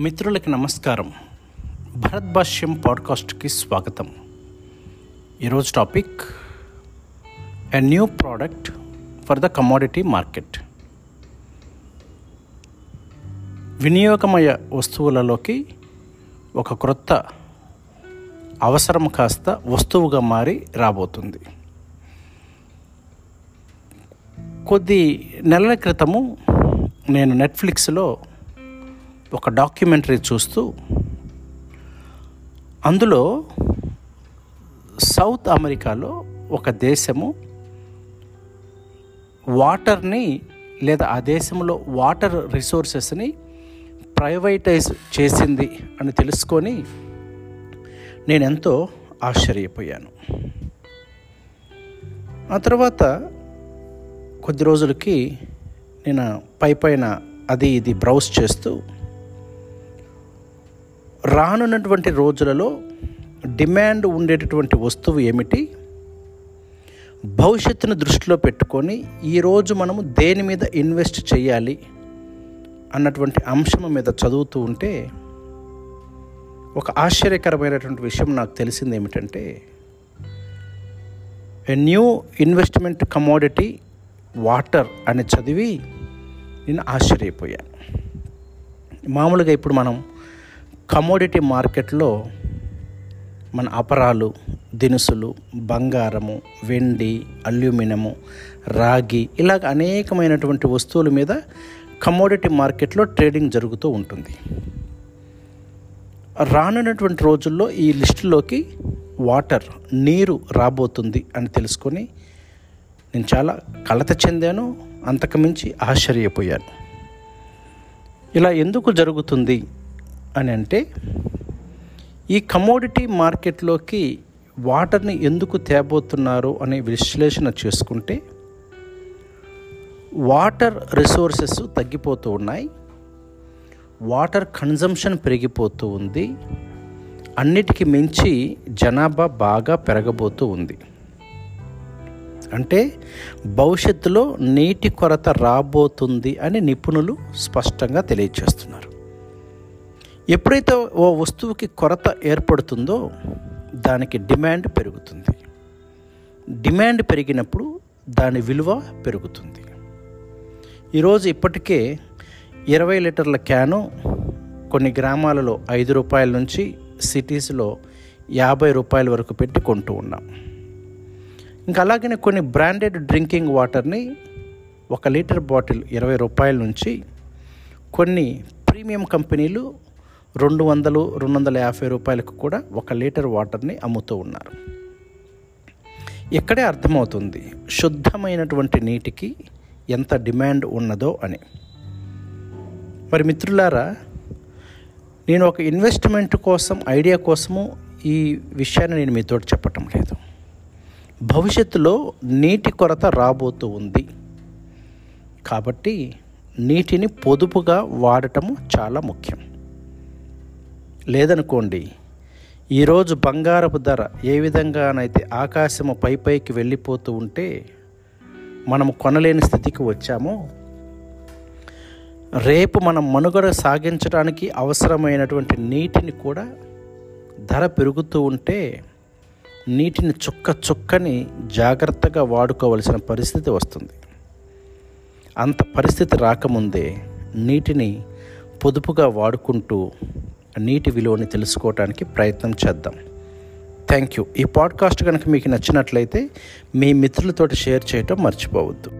మిత్రులకి నమస్కారం. భరత్ భాష్యం పాడ్కాస్ట్కి స్వాగతం. ఈరోజు topic a new product for the commodity market వినియోగమయ వస్తువులలోకి ఒక క్రొత్త అవసరం కాస్త వస్తువుగా మారి రాబోతుంది. కొద్ది నెలల క్రితము నేను నెట్ఫ్లిక్స్లో ఒక డాక్యుమెంటరీ చూస్తూ అందులో సౌత్ అమెరికాలో ఒక దేశము వాటర్ని లేదా ఆ దేశంలో వాటర్ రిసోర్సెస్ని ప్రైవేటైజ్ చేసింది అని తెలుసుకొని నేను ఎంతో ఆశ్చర్యపోయాను. ఆ తర్వాత కొద్ది రోజులకి నేను పై పైన అది ఇది బ్రౌజ్ చేస్తూ రానున్నటువంటి రోజులలో డిమాండ్ ఉండేటటువంటి వస్తువు ఏమిటి? భవిష్యత్తును దృష్టిలో పెట్టుకొని ఈరోజు మనము దేని మీద ఇన్వెస్ట్ చేయాలి అన్నటువంటి అంశం మీద చదువుతూ ఉంటే ఒక ఆశ్చర్యకరమైనటువంటి విషయం నాకు తెలిసింది ఏమిటంటే a new investment commodity water అని చదివి నేను ఆశ్చర్యపోయాను మామూలుగా ఇప్పుడు మనం కమోడిటీ మార్కెట్లో మన అపరాలు దినుసులు బంగారము వెండి అల్యూమినియము రాగి ఇలాగ అనేకమైనటువంటి వస్తువుల మీద కమోడిటీ మార్కెట్లో ట్రేడింగ్ జరుగుతూ ఉంటుంది. రానున్నటువంటి రోజుల్లో ఈ లిస్టులోకి వాటర్ నీరు రాబోతుంది అని తెలుసుకొని నేను చాలా కలత చెందాను అంతకుమించి ఆశ్చర్యపోయాను. ఇలా ఎందుకు జరుగుతుంది? అని అంటే ఈ కమోడిటీ మార్కెట్లోకి వాటర్ని ఎందుకు తేబోతున్నారు అనే విశ్లేషణ చేసుకుంటే వాటర్ రిసోర్సెస్ తగ్గిపోతూ ఉన్నాయి వాటర్ కన్జంప్షన్ పెరిగిపోతూ ఉంది అన్నిటికి మించి జనాభా బాగా పెరగబోతూ ఉంది. అంటే భవిష్యత్తులో నీటి కొరత రాబోతుంది అని నిపుణులు స్పష్టంగా తెలియజేస్తున్నారు. ఎప్పుడైతే ఓ వస్తువుకి కొరత ఏర్పడుతుందో దానికి డిమాండ్ పెరుగుతుంది. డిమాండ్ పెరిగినప్పుడు దాని విలువ పెరుగుతుంది. ఈరోజు ఇప్పటికే ఇరవై లీటర్ల క్యాను కొన్ని గ్రామాలలో ఐదు రూపాయల నుంచి సిటీస్లో యాభై రూపాయల వరకు పెట్టి కొంటూ ఉన్నాం. ఇంకా అలాగనే కొన్ని బ్రాండెడ్ డ్రింకింగ్ వాటర్ని ఒక లీటర్ బాటిల్ ఇరవై రూపాయల నుంచి కొన్ని ప్రీమియం కంపెనీలు రెండు వందలు రెండు వందల యాభై రూపాయలకు కూడా ఒక లీటర్ వాటర్ని అమ్ముతూ ఉన్నారు. ఇక్కడే అర్థమవుతుంది శుద్ధమైనటువంటి నీటికి ఎంత డిమాండ్ ఉన్నదో అని. మరి మిత్రులారా నేను ఒక ఇన్వెస్ట్మెంట్ కోసం ఐడియా కోసము ఈ విషయాన్ని నేను మీతో చెప్పటం లేదు. భవిష్యత్తులో నీటి కొరత రాబోతూ ఉంది. కాబట్టి నీటిని పొదుపుగా వాడటము చాలా ముఖ్యం. లేదనుకోండి ఈరోజు బంగారపు ధర ఏ విధంగానైతే ఆకాశము పై పైకి వెళ్ళిపోతూ ఉంటే మనం కొనలేని స్థితికి వచ్చామో రేపు మనం మనుగడ సాగించడానికి అవసరమైనటువంటి నీటిని కూడా ధర పెరుగుతూ ఉంటే నీటిని చుక్క చుక్కని జాగ్రత్తగా వాడుకోవలసిన పరిస్థితి వస్తుంది. అంత పరిస్థితి రాకముందే నీటిని పొదుపుగా వాడుకుంటూ నీటి విలువని తెలుసుకోవడానికి ప్రయత్నం చేద్దాం. థ్యాంక్ యూ ఈ పాడ్కాస్ట్ కనుక మీకు నచ్చినట్లయితే మీ మిత్రులతోటి షేర్ చేయటం మర్చిపోవద్దు.